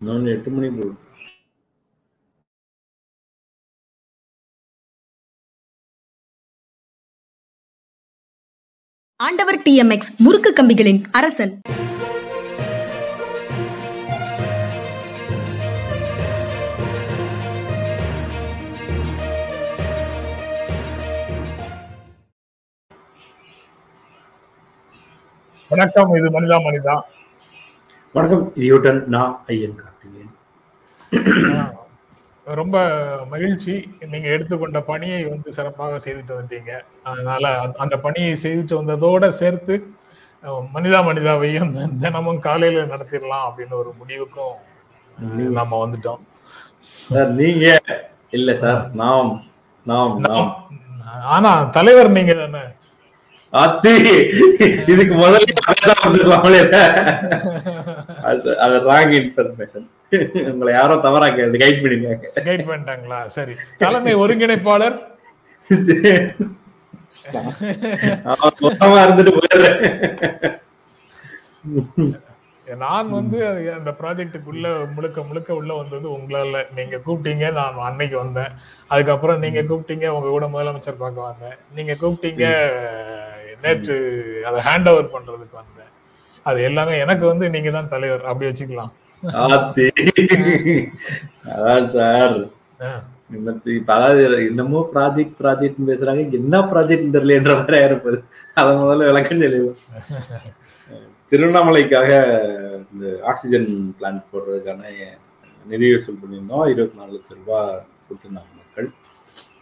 நான் எட்டு மணி போடு ஆண்டவர் டிஎம்எக்ஸ் முறுக்கு கம்பிகளின் அரசன். வணக்கம் இது மனிதா மனிதா. வணக்கம் இடியோட்டன் நான் ஐயன் கார்த்திகேயன். ரொம்ப மகிழ்ச்சி நீங்க எடுத்துக்கொண்ட பணியை வந்து சிறப்பாக செய்துட்டு வந்தீங்க. அதனால அந்த- பணியை செய்துட்டு வந்ததோட சேர்த்து மனிதா மனிதாவையும் தினமும் காலையில நடத்திடலாம் அப்படின்னு ஒரு முடிவுக்கும் நாம வந்துட்டோம். சார் நீங்க இல்ல சார் நாம் நாம் நாம். ஆனா தலைவர் நீங்க தானே. அத்தி இதுக்கு முதல்ல. அது அது ராங் இன்ஃபர்மேஷன் உங்களை யாரோ தவறா கைட் பண்ணிருக்காங்க கைட் பண்ணிட்டாங்களா? சரி. தலைமை ஒருங்கிணைப்பாளர்? இருந்துட்டு போயிடுறேன். நான் வந்து அந்த ப்ராஜெக்டுக்குள்ள முழுக்க முழுக்க உள்ள வந்தது உங்களால. நீங்க கூப்பிட்டீங்க நான் அன்னைக்கு வந்தேன். அதுக்கப்புறம் நீங்க கூப்பிட்டீங்க உங்க கூட முதலமைச்சர் பார்க்க வந்தேன். நீங்க கூப்பிட்டீங்க நேற்று அதை ஹேண்ட் ஓவர் பண்றதுக்கு வந்தேன். அது எல்லாமே எனக்கு வந்து நீங்க தான் தலைவர். அப்படி வச்சுக்கலாம். அதான் சார். அதாவது என்னமோ ப்ராஜெக்ட் ப்ராஜெக்ட் பேசுறாங்க. என்ன ப்ராஜெக்ட் தெரியலன்ற மாதிரி இருப்பது அதை முதல்ல விளக்கம் சொல்லுவோம் திருவண்ணாமலைக்காக இந்த ஆக்சிஜன் பிளான்ட் போடுறதுக்கான நிதி வசூல் பண்ணியிருந்தோம். இருபத்தி நாலு லட்சம் ரூபாய் கொடுத்துருந்தாங்க மக்கள்.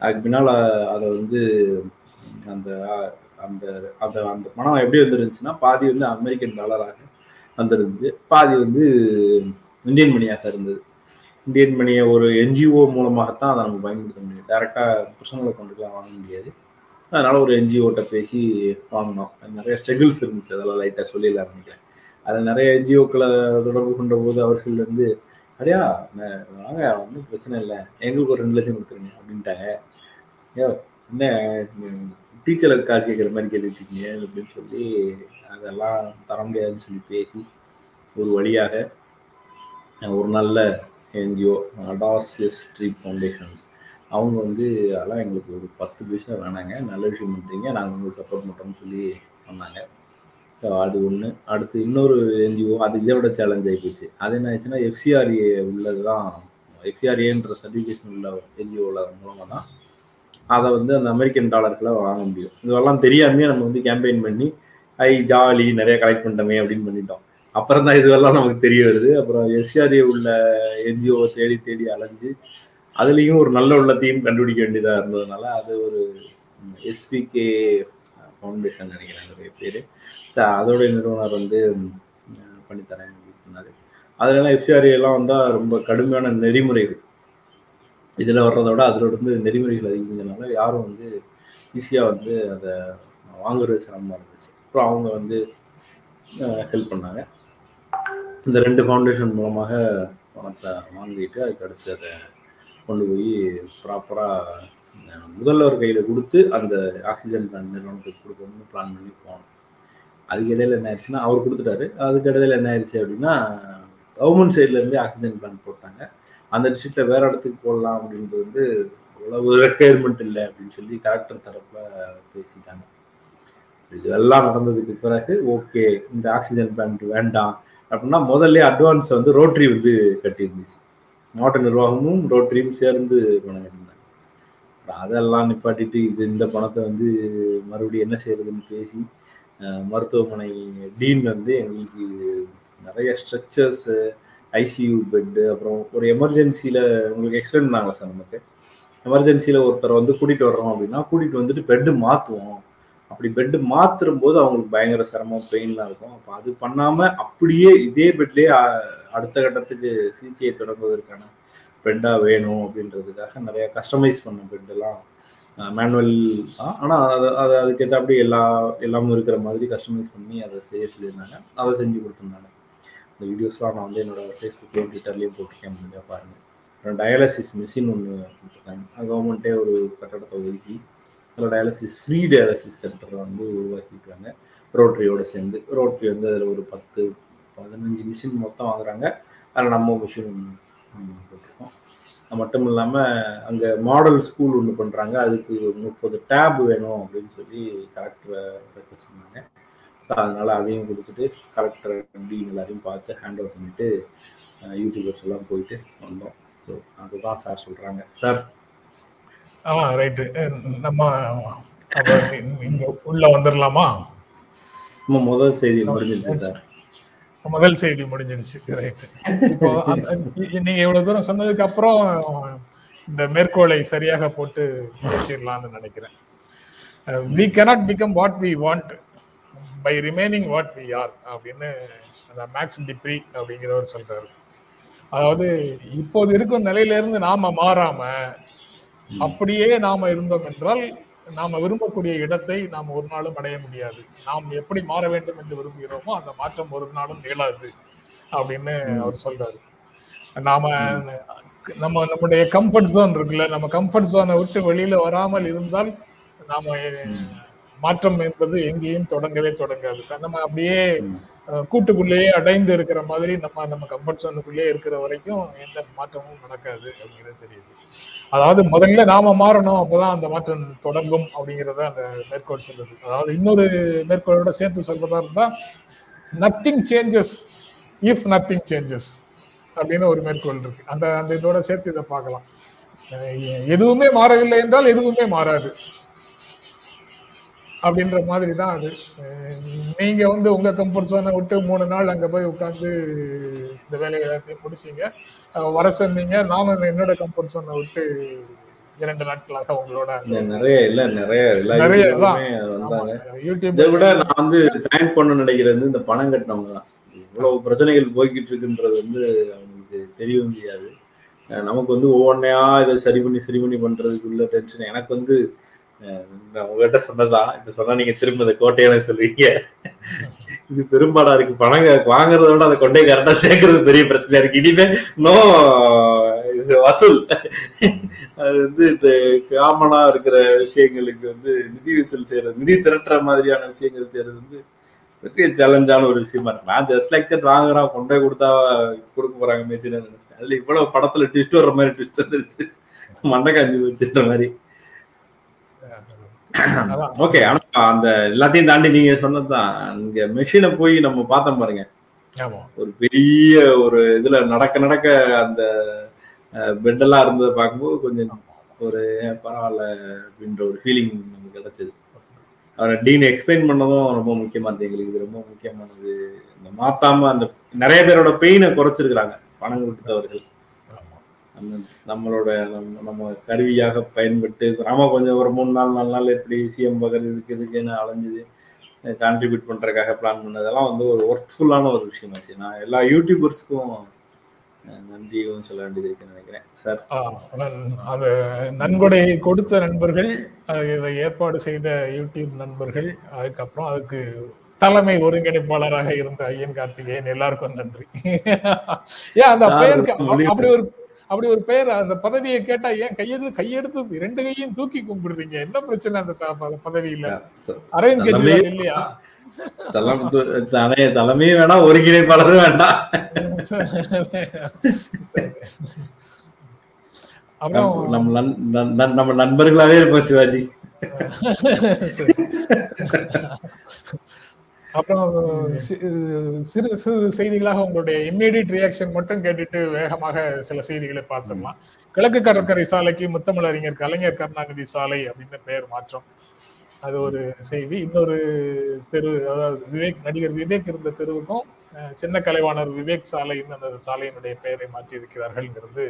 அதுக்கு பின்னால் அதை வந்து அந்த அந்த அந்த அந்த பணம் எப்படி வந்துருந்துச்சுன்னா பாதி வந்து அமெரிக்கன் டாலராக வந்துருந்துச்சு பாதி வந்து இந்தியன் மணியாக இருந்தது. இந்தியன் மணியை ஒரு என்ஜிஓ மூலமாகத்தான் அதை நம்ம பயன்படுத்த முடியும். டைரெக்டாக பர்சனல் அக்கௌண்ட்டுக்குலாம் வாங்க முடியாது. அதனால ஒரு என்ஜிஓட்ட பேசி வாங்கினோம். நிறைய ஸ்ட்ரகிள்ஸ் இருந்துச்சு. அதெல்லாம் லைட்டாக சொல்லிடலாம் நினைக்கிறேன். அதில் நிறைய என்ஜிஓக்களை தொடர்பு கொண்ட போது அவர்கள் வந்து அடையா வாங்க ஒன்றும் பிரச்சனை இல்லை. எங்களுக்கு ஒரு ரெண்டு லட்சம் கொடுத்துருங்க அப்படின்ட்டாங்க. ஏ என்ன டீச்சருக்கு காசு கேட்குற மாதிரி கேட்டுருக்கீங்க அப்படின்னு சொல்லி அதெல்லாம் தர முடியாதுன்னு சொல்லி பேசி ஒரு வழியாக ஒரு நல்ல என்ஜிஓ அடாஸ் எஸ் ட்ரீ ஃபவுண்டேஷன் அவங்க வந்து அதெல்லாம் எங்களுக்கு ஒரு பத்து பைசா வேணாங்க நல்ல விஷயம் பண்ணுறீங்க நாங்கள் உங்களுக்கு சப்போர்ட் பண்ணுறோம்னு சொல்லி சொன்னாங்க. ஸோ அது ஒன்று அடுத்து இன்னொரு என்ஜிஓ அது இதை விட சேலஞ்ச் ஆகி போச்சு. அது என்ன ஆச்சுன்னா எஃப்சிஆர்ஏ உள்ளது தான் எஃப்சிஆர்ஏன்ற சர்டிஃபிகேஷன் உள்ள என்ஜிஓவில் மூலமாக தான் அதை வந்து அந்த அமெரிக்கன் டாலர்களை வாங்க முடியும். இதெல்லாம் தெரியாமே நம்ம வந்து கேம்பெயின் பண்ணி ஐ ஜாலி நிறைய கலெக்ட் பண்ணிட்டோமே அப்படின்னு பண்ணிட்டோம். அப்புறம் தான் இதுவெல்லாம் நமக்கு தெரிய வருது. அப்புறம் எஃப்சிஆர்ஏ உள்ள என்ஜிஓவை தேடி தேடி அலைஞ்சு அதுலேயும் ஒரு நல்ல உள்ளத்தையும் கண்டுபிடிக்க வேண்டியதாக இருந்ததுனால அது ஒரு எஸ்பிகே ஃபவுண்டேஷன் நினைக்கிறேன் நிறைய பேர். அதோடைய நிறுவனர் வந்து பண்ணித்தரேன் அப்படின்னு சொன்னார். அதனால எஃப்சிஆர்ஏ எல்லாம் வந்தால் ரொம்ப கடுமையான நெறிமுறைகள். இதில் வர்றதை விட அதில் வந்து நெறிமுறைகள் அதிகங்கிறதுனால யாரும் வந்து ஈஸியாக வந்து அதை வாங்குறது சிரமமாக இருந்துச்சு. அப்புறம் அவங்க வந்து ஹெல்ப் பண்ணாங்க. இந்த ரெண்டு ஃபவுண்டேஷன் மூலமாக பணத்தை வாங்கிட்டு அதுக்கு அடுத்து அதை கொண்டு போய் ப்ராப்பராக முதல்வர் கையில் கொடுத்து அந்த ஆக்சிஜன் பிளான் நிறுவனத்துக்கு கொடுக்கணும்னு பிளான் பண்ணி போனோம். அதுக்கு இடையில என்ன ஆயிடுச்சுன்னா அவர் கொடுத்துட்டாரு. அதுக்கு இடையில என்ன ஆயிடுச்சு அப்படின்னா கவர்மெண்ட் சைட்லேருந்து ஆக்சிஜன் பிளான் போட்டாங்க. அந்த டிஸ்ட்ரிக்ட்ல வேற இடத்துக்கு போடலாம் அப்படின்றது வந்து அவ்வளவு ரெக்குயர்மெண்ட் இல்லை அப்படின்னு சொல்லி கலெக்டர் தரப்புல பேசிட்டாங்க. இதெல்லாம் நடந்ததுக்கு பிறகு ஓகே இந்த ஆக்சிஜன் பிளான்ட் வேண்டாம் அப்படின்னா முதல்ல அட்வான்ஸ் வந்து ரோட்ரி வந்து கட்டியிருந்துச்சு. மாவட்ட நிர்வாகமும் ரோட்ரியும் சேர்ந்து பணம் கட்டியிருந்தாங்க அதெல்லாம் நிப்பாட்டிட்டு இது இந்த பணத்தை வந்து மறுபடியும் என்ன செய்யறதுன்னு பேசி மருத்துவமனை டீன் வந்து எங்களுக்கு நிறைய ஸ்ட்ரக்சர்ஸு ஐசியூ பெட்டு அப்புறம் ஒரு எமர்ஜென்சியில் உங்களுக்கு எக்ஸ்பிளைன் பண்ணாங்களா சார் நமக்கு? எமர்ஜென்சியில் ஒருத்தர் வந்து கூட்டிகிட்டு வர்றோம் அப்படின்னா கூட்டிகிட்டு வந்துட்டு பெட்டு மாற்றுவோம் அப்படி பெட்டு மாத்தும் போது அவங்களுக்கு பயங்கர சிரமம் பெயின்லாம் இருக்கும். அப்போ அது பண்ணாமல் அப்படியே இதே பெட்லேயே அடுத்த கட்டத்துக்கு சிகிச்சையை தொடங்குவதற்கான பெட்டாக வேணும் அப்படின்றதுக்காக நிறையா கஸ்டமைஸ் பண்ண பெட்டெல்லாம் மேனுவல் தான் ஆனால் அது அது அதுக்கேற்ற அப்படியே எல்லா எல்லாமும் இருக்கிற மாதிரி கஸ்டமைஸ் பண்ணி அதை செய்ய சொல்லியிருந்தாங்க. அதை செஞ்சு கொடுத்துருந்தாங்க. இந்த வீடியோஸ்லாம் நான் வந்து என்னோட ஃபேஸ்புக்லேயும் ட்விட்டர்லேயும் போட்டிருக்கேன் முடிஞ்சா பாருங்கள் அப்புறம் டயாலிசிஸ் மிஷின் ஒன்று கொடுத்துருக்காங்க கவர்மெண்ட்டே ஒரு கட்டடத்தை ஒதுக்கி அதில் டயாலிசிஸ் ஃப்ரீ டயாலிசிஸ் சென்டர் வந்து உருவாக்கியிருக்காங்க. ரோட்ரியோடு சேர்ந்து. ரோட்ரி வந்து அதில் ஒரு பத்து பதினஞ்சு மிஷின் மொத்தம் வாங்குறாங்க. அதில் நம்ம மிஷின் போட்டிருக்கோம். அது மட்டும் இல்லாமல் அங்கே மாடல் ஸ்கூல் ஒன்று பண்ணுறாங்க அதுக்கு முப்பது டேப் வேணும் அப்படின்னு சொல்லி கலெக்டரை ரெக்வஸ்ட் பண்ணாங்க. அதனால் அதையும் கொடுத்துட்டு கலெக்டர் அப்படின்னு எல்லாரையும் பார்த்து ஹேண்ட் ஓவர் பண்ணிட்டு யூடியூபர்ஸ் எல்லாம் போயிட்டு வந்தோம். ஸோ அதுதான் சார் சொல்கிறாங்க சார் ஆ ரைட்டு நம்ம இங்க உள்ள வந்துடலாமா நம்ம முதல் செய்தி முடிஞ்சிருச்சு சார் முதல் செய்தி முடிஞ்சிடுச்சு ரைட் இப்போ நீங்க இவ்வளவு தூரம் சொன்னதுக்கு அப்புறம் இந்த மேற்கோளை சரியாக போட்டு பேசிடலாம்னு நினைக்கிறேன். We cannot become what we want. By remaining what we are அப்படின்னு அந்த மேக்ஸ் டிப்ரி அப்படிங்கிறவர் சொல்றாரு. அதாவது இப்போது இருக்கும் நிலையில இருந்து நாம மாறாம அப்படியே நாம இருந்தோம் என்றால் நாம விரும்பக்கூடிய இடத்தை நாம் ஒரு நாளும் அடைய முடியாது. நாம் எப்படி மாற வேண்டும் என்று விரும்புகிறோமோ அந்த மாற்றம் ஒரு நாளும் நிகழாது அப்படின்னு அவர் சொல்றாரு. நாம நம்ம நம்முடைய கம்ஃபர்ட் ஜோன் இருக்குல்ல நம்ம கம்ஃபர்ட் ஜோனை விட்டு வெளியில வராமல் இருந்தால் நாம மாற்றம் என்பது எங்கேயும் தொடங்கவே தொடங்காது. நம்ம அப்படியே கூட்டுக்குள்ளேயே அடைந்து இருக்கிற மாதிரி நம்ம நம்ம கம்ஃபர்ட் ஜோனுக்குள்ளேயே இருக்கிற வரைக்கும் எந்த மாற்றமும் நடக்காது அப்படிங்கிறது தெரியுது. அதாவது முதல்ல நாம மாறணும் அப்பதான் அந்த மாற்றம் தொடங்கும் அப்படிங்கறத அந்த மேற்கோள் சொல்லுது. அதாவது இன்னொரு மேற்கோளோட சேர்த்து சொல்றதா இருந்தா nothing changes if nothing changes அப்படின்னு ஒரு மேற்கோள் இருக்கு. அந்த அந்த இதோட சேர்த்து இதை பார்க்கலாம். எதுவுமே மாறவில்லை என்றால் எதுவுமே மாறாது. அப்படின்ற மாதிரி தான் அது நீங்க வந்து உங்க கம்ஃபர்ட் ஜோனை விட்டு மூணு நாள் அங்க போய் உட்காந்து இந்த வேலையை எல்லாத்தையும் முடிச்சீங்க. வர சொன்னீங்க. நானும் என்னோட கம்ஃபர்ட் ஜோனை விட்டு இரண்டு நாட்களாக உங்களோட நிறைய இல்ல நிறைய நிறைய யூடியூப் விட நான் வந்து தேங்க் பண்ண நினைக்கிறது இந்த பணம் கட்டினவங்க தான். இவ்வளவு பிரச்சனைகள் போய்கிட்டு இருக்குன்றது வந்து அவங்களுக்கு தெரியவும் முடியாது நமக்கு வந்து ஒவ்வொன்றையா இதை சரி பண்ணி சரி பண்ணி பண்றதுக்குள்ள டென்ஷன் எனக்கு வந்து நான் உங்ககிட்ட சொன்னதான் இப்ப சொன்னா நீங்க திரும்ப இந்த கோட்டையான சொல்றீங்க இது பெரும்பாடா இருக்கு பணம் வாங்குறத விட அதை கொண்டே கரெக்டா சேர்க்கறது பெரிய பிரச்சனையா இருக்கு. இனிமே நோ இது வசூல். அது வந்து இந்த காமனா இருக்கிற விஷயங்களுக்கு வந்து நிதி வசூல் செய்யறது நிதி திரட்டுற மாதிரியான விஷயங்கள் செய்யறது வந்து பெரிய சேலஞ்சான ஒரு விஷயமா இருக்கு. நான் ஜஸ்ட் லைக் தட் வாங்குறான் கொண்டே கொடுத்தா கொடுக்க போறாங்க மெஷின் நினைச்சேன் அதுல இவ்வளவு படத்துல ட்விஸ்ட் வர்ற மாதிரி ட்விஸ்ட் வந்துருச்சு. மண்டை காஞ்சி வச்சுன்ற மாதிரி. ஓகே ஆனா அந்த எல்லாத்தையும் தாண்டி நீங்க சொன்னதுதான். இங்க மெஷினை போய் நம்ம பார்த்தோம் பாருங்க. ஒரு பெரிய ஒரு இதுல நடக்க நடக்க அந்த பெட்டெல்லாம் இருந்ததை பார்க்கும்போது கொஞ்சம் ஒரு பரவாயில்ல அப்படின்ற ஒரு ஃபீலிங் நமக்கு கிடைச்சது. அவரை டீன் எக்ஸ்பிளைன் பண்ணதும் ரொம்ப முக்கியமா இருந்தது. எங்களுக்கு இது ரொம்ப முக்கியமானது. இந்த மாத்தாம அந்த நிறைய பேரோட பெயினை குறைச்சிருக்கிறாங்க. பணம் கொடுத்தவர்கள். நம்மளோட நம்ம நம்ம கருவியாக பயன்பட்டு நாம கொஞ்சம் ஒரு மூணு நாள் நாலு நாள் எப்படி சிஎம் பார்க்கறது இதுக்கு இதுக்குன்னு அலைஞ்சது கான்ட்ரிபியூட் பண்றதுக்காக பிளான் பண்ணதெல்லாம் வந்து ஒரு ஒர்க்ஃபுல்லான ஒரு விஷயமாச்சு நான் எல்லா யூடியூபர்ஸ்க்கும் நன்றியும் சொல்ல வேண்டியது இருக்குன்னு நினைக்கிறேன். சார்? அது நன்கொடை கொடுத்த நண்பர்கள் இதை ஏற்பாடு செய்த யூடியூப் நண்பர்கள் அதுக்கப்புறம் அதுக்கு தலைமை ஒருங்கிணைப்பாளராக இருந்த ஐயன் கார்த்திகேயன் எல்லாருக்கும் நன்றி. ஏன் அந்த அப்படி ஒரு அப்படி ஒரு பெயர் அந்த பதவியை கேட்டா ஏன் கையெடு கையெடுத்து ரெண்டு கையும் தூக்கி கும்பிடுறீங்க? என்ன பிரச்சனை அந்த பதவியில? அரவிந்த் கெஜ்ரிவால் இல்லையா? தலைமை தலை தலைமையும் வேணாம் ஒருங்கிணைப்பாளரும் வேண்டாம் அப்புறம் நம்ம நம்ம நண்- நண்- நண்- நம்ம நண்பர்களாவே இருப்போம் சிவாஜி. அப்புறம் சிறு சிறு செய்திகளாக உங்களுடைய இம்மீடியட் ரியாக்ஷன் மட்டும் கேட்டுட்டு வேகமாக சில செய்திகளை பார்த்துடலாம். கிழக்கு கடற்கரை சாலைக்கு முத்தமிழ் அறிஞர் கலைஞர் கருணாநிதி சாலை அப்படின்னு பெயர் மாற்றம். அது ஒரு செய்தி. இன்னொரு தெரு அதாவது விவேக் நடிகர் விவேக் இருந்த தெருவுக்கும் சின்ன கலைவாணர் விவேக் சாலைன்னு அந்த சாலையினுடைய பெயரை மாற்றி இருக்கிறார்கள்ங்கிறது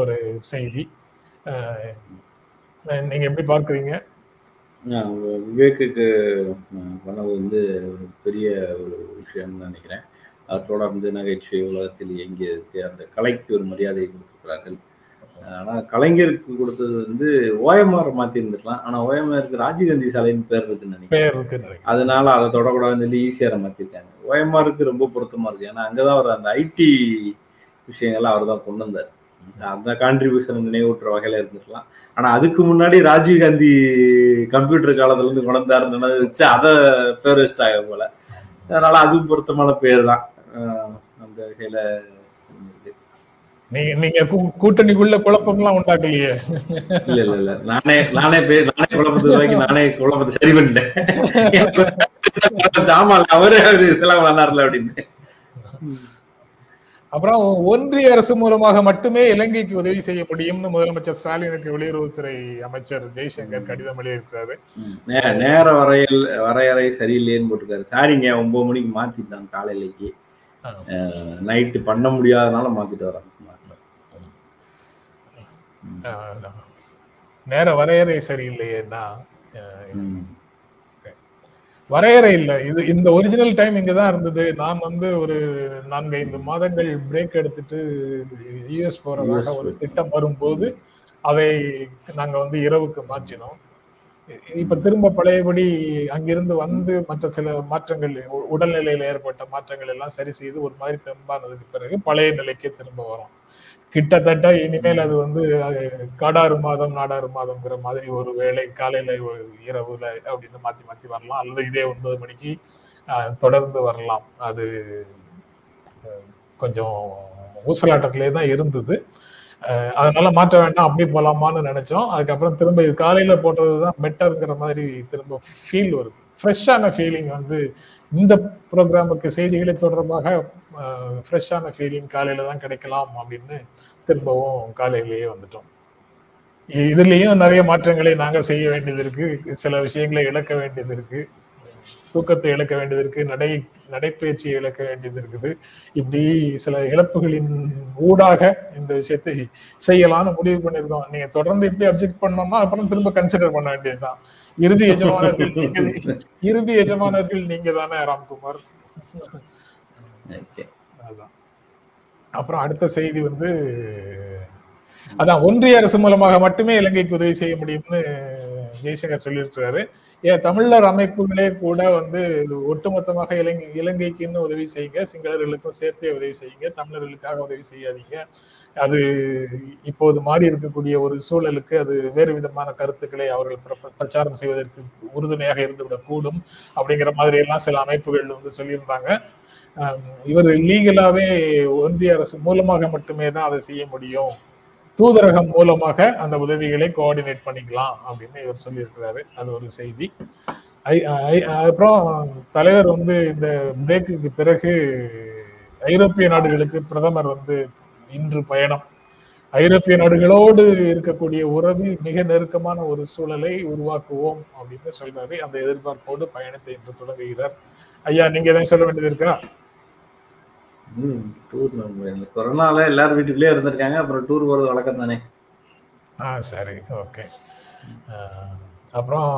ஒரு செய்தி. நீங்க எப்படி பார்க்குறீங்க? விவேக்குக்கு பண்ணது வந்து ஒரு பெரிய ஒரு விஷயம்னு நினைக்கிறேன். அவர் தொடர்ந்து நகைச்சுவை உலகத்தில் இயங்கியதுக்கு அந்த கலைக்கு ஒரு மரியாதை கொடுத்துருக்கிறார்கள். ஆனால் கலைஞருக்கு கொடுத்தது வந்து ஓஎம்ஆர் மாற்றி இருந்துக்கலாம் ஆனால் ஓஎம்ஆருக்கு ராஜீவ்காந்தி சாலைன்னு பேர் இருக்குன்னு நினைக்கிறேன். அதனால அதை தொடக்கூடாதுன்னு சொல்லி ஈஸியாக மாற்றிருக்காங்க ஓஎம்ஆருக்கு ரொம்ப பொருத்தமா இருக்கு. ஏன்னா அங்கே தான் அவர் அந்த ஐடி விஷயங்கள்லாம் அவர் தான் கொண்டு வந்தார். அந்த கான்ட்ரிபியூஷன் நினைவூட்டுற வகையில இருந்துக்கலாம் ஆனா அதுக்கு முன்னாடி ராஜீவ்காந்தி கம்ப்யூட்டர் காலத்துல இருந்து கொண்டாருன்னு வச்சு அதை பேர் வச்சிட்டாங்க போல. அதனால அதுவும் பொருத்தமான பேர் தான் அந்த வகையில நீங்க நீங்க கூட்டணிக்குள்ள குழப்பம்லாம் உண்டாக்கலையே. இல்ல இல்ல இல்ல. நானே நானே நானே குழப்பத்து வரைக்கும் நானே குழப்பத்தை சரி பண்ணிட்டேன். ஆமா அவரே அவரு இதெல்லாம் வேணார்ல அப்படின்னு. அப்புறம் ஒன்றிய அரசு மூலமாக மட்டுமே இலங்கைக்கு உதவி செய்ய முடியும்னு முதலமைச்சர் ஸ்டாலினுக்கு வெளியுறவுத்துறை அமைச்சர் ஜெய்சங்கர் கடிதம் எழுதியிருக்கிறாரு. நேர வரையல் வரையறை சரியில்லைன்னு போட்டிருக்காரு. சாரிங்க ஒன்பது மணிக்கு மாத்திட்டாங்க காலையிலேக்கு. நைட்டு பண்ண முடியாதனால மாத்திட்டு வராங்க நேர வரையறை சரியில்லையேன்னா. வரையறை இல்லை. இது இந்த ஒரிஜினல் டைம் இங்க தான் இருந்தது. நான் வந்து ஒரு நான்கு ஐந்து மாதங்கள் பிரேக் எடுத்துட்டு யூஎஸ் போறதாக ஒரு திட்டம் வரும்போது அதை நாங்க வந்து இரவுக்கு மாற்றினோம். இப்ப திரும்ப பழையபடி அங்கிருந்து வந்து மற்ற சில மாற்றங்கள் உடல்நிலையில ஏற்பட்ட மாற்றங்கள் எல்லாம் சரி செய்து ஒரு மாதிரி தெம்பானதுக்கு பிறகு பழைய நிலைக்கே திரும்ப வரும். கிட்டத்தட்ட இனிமேல் அது வந்து அஹ், காடாறு மாதம் நாடாறு மாதம்ங்கிற மாதிரி ஒரு வேளை காலையில ஒரு இரவுல அப்படின்னு மாத்தி மாத்தி வரலாம். அல்லது இதே ஒன்பது மணிக்கு தொடர்ந்து வரலாம். அது கொஞ்சம் ஊசலாட்டத்திலே தான் இருந்தது. அதனால மாற்ற வேண்டாம் அப்படி போலாமான்னு நினைச்சோம். அதுக்கப்புறம் திரும்ப இது காலையில போடுறதுதான் பெட்டர்ங்கிற மாதிரி திரும்ப ஃபீல் வருது. ஃப்ரெஷ்ஷான ஃபீலிங் வந்து இந்த ப்ரோக்ராமுக்கு செய்திகளை தொடர்பாக ஃப்ரெஷ்ஷான ஃபீலிங் காலையில தான் கிடைக்கலாம் அப்படின்னு திரும்பவும் காலையிலேயே வந்துட்டோம். இதுலேயும் நிறைய மாற்றங்களை நாங்கள் செய்ய வேண்டியது இருக்கு. சில விஷயங்களை இழக்க வேண்டியது இருக்குது தூக்கத்தை இழக்க வேண்டியது இருக்கு நடை நடைப்பயிற்சியை இழக்க வேண்டியது இருக்குது. இப்படி சில இழப்புகளின் ஊடாக இந்த விஷயத்தை செய்யலாம்னு முடிவு பண்ணிருக்கோம் நீங்க தொடர்ந்து இப்படி அப்செக்ட் பண்ணோம்னா அப்புறம் திரும்ப கன்சிடர் பண்ண வேண்டியதுதான். இறுதி எஜமானர்கள் நீங்க இறுதி எஜமானர்கள் நீங்க தானே ராம்குமார். அதான். அப்புறம் அடுத்த செய்தி வந்து அதான் ஒன்றிய அரசு மூலமாக மட்டுமே இலங்கைக்கு உதவி செய்ய முடியும்னு ஜெய்சங்கர் சொல்லியிருக்கிறாரு. ஏன் தமிழர் அமைப்புகளே கூட வந்து ஒட்டுமொத்தமாக இலங்கை இலங்கைக்குன்னு உதவி செய்யுங்க சிங்களர்களுக்கும் சேர்த்தே உதவி செய்யுங்க தமிழர்களுக்காக உதவி செய்யாதீங்க. அது இப்போது மாறி இருக்கக்கூடிய ஒரு சூழலுக்கு அது வேறு விதமான கருத்துக்களை அவர்கள் பிரச்சாரம் செய்வதற்கு உறுதுணையாக இருந்துவிடக் கூடும் அப்படிங்கிற மாதிரி எல்லாம் சில அமைப்புகள் வந்து சொல்லியிருந்தாங்க. இவர் லீகலாவே ஒன்றிய அரசு மூலமாக மட்டுமே தான் அதை செய்ய முடியும். தூதரகம் மூலமாக அந்த உதவிகளை கோஆர்டினேட் பண்ணிக்கலாம் அப்படின்னு இவர் சொல்லியிருக்கிறாரு. அது ஒரு செய்தி. அப்புறம் தலைவர் வந்து இந்த பிரேக்குக்கு பிறகு ஐரோப்பிய நாடுகளுக்கு பிரதமர் வந்து இன்று பயணம். ஐரோப்பிய நாடுகளோடு இருக்கக்கூடிய உறவில் மிக நெருக்கமான ஒரு சூழலை உருவாக்குவோம் அப்படின்னு சொல்றாரு. அந்த எதிர்பார்ப்போடு பயணத்தை இன்று தொடங்குகிறார். ஐயா நீங்க எதாவது சொல்ல வேண்டியது இருக்கா? ம் டூர் கொரோனால எல்லாரும் வீட்டுக்குள்ளே இருந்திருக்காங்க. அப்புறம் டூர் போறது வழக்கம் தானே? ஆ சரி ஓகே அப்புறம்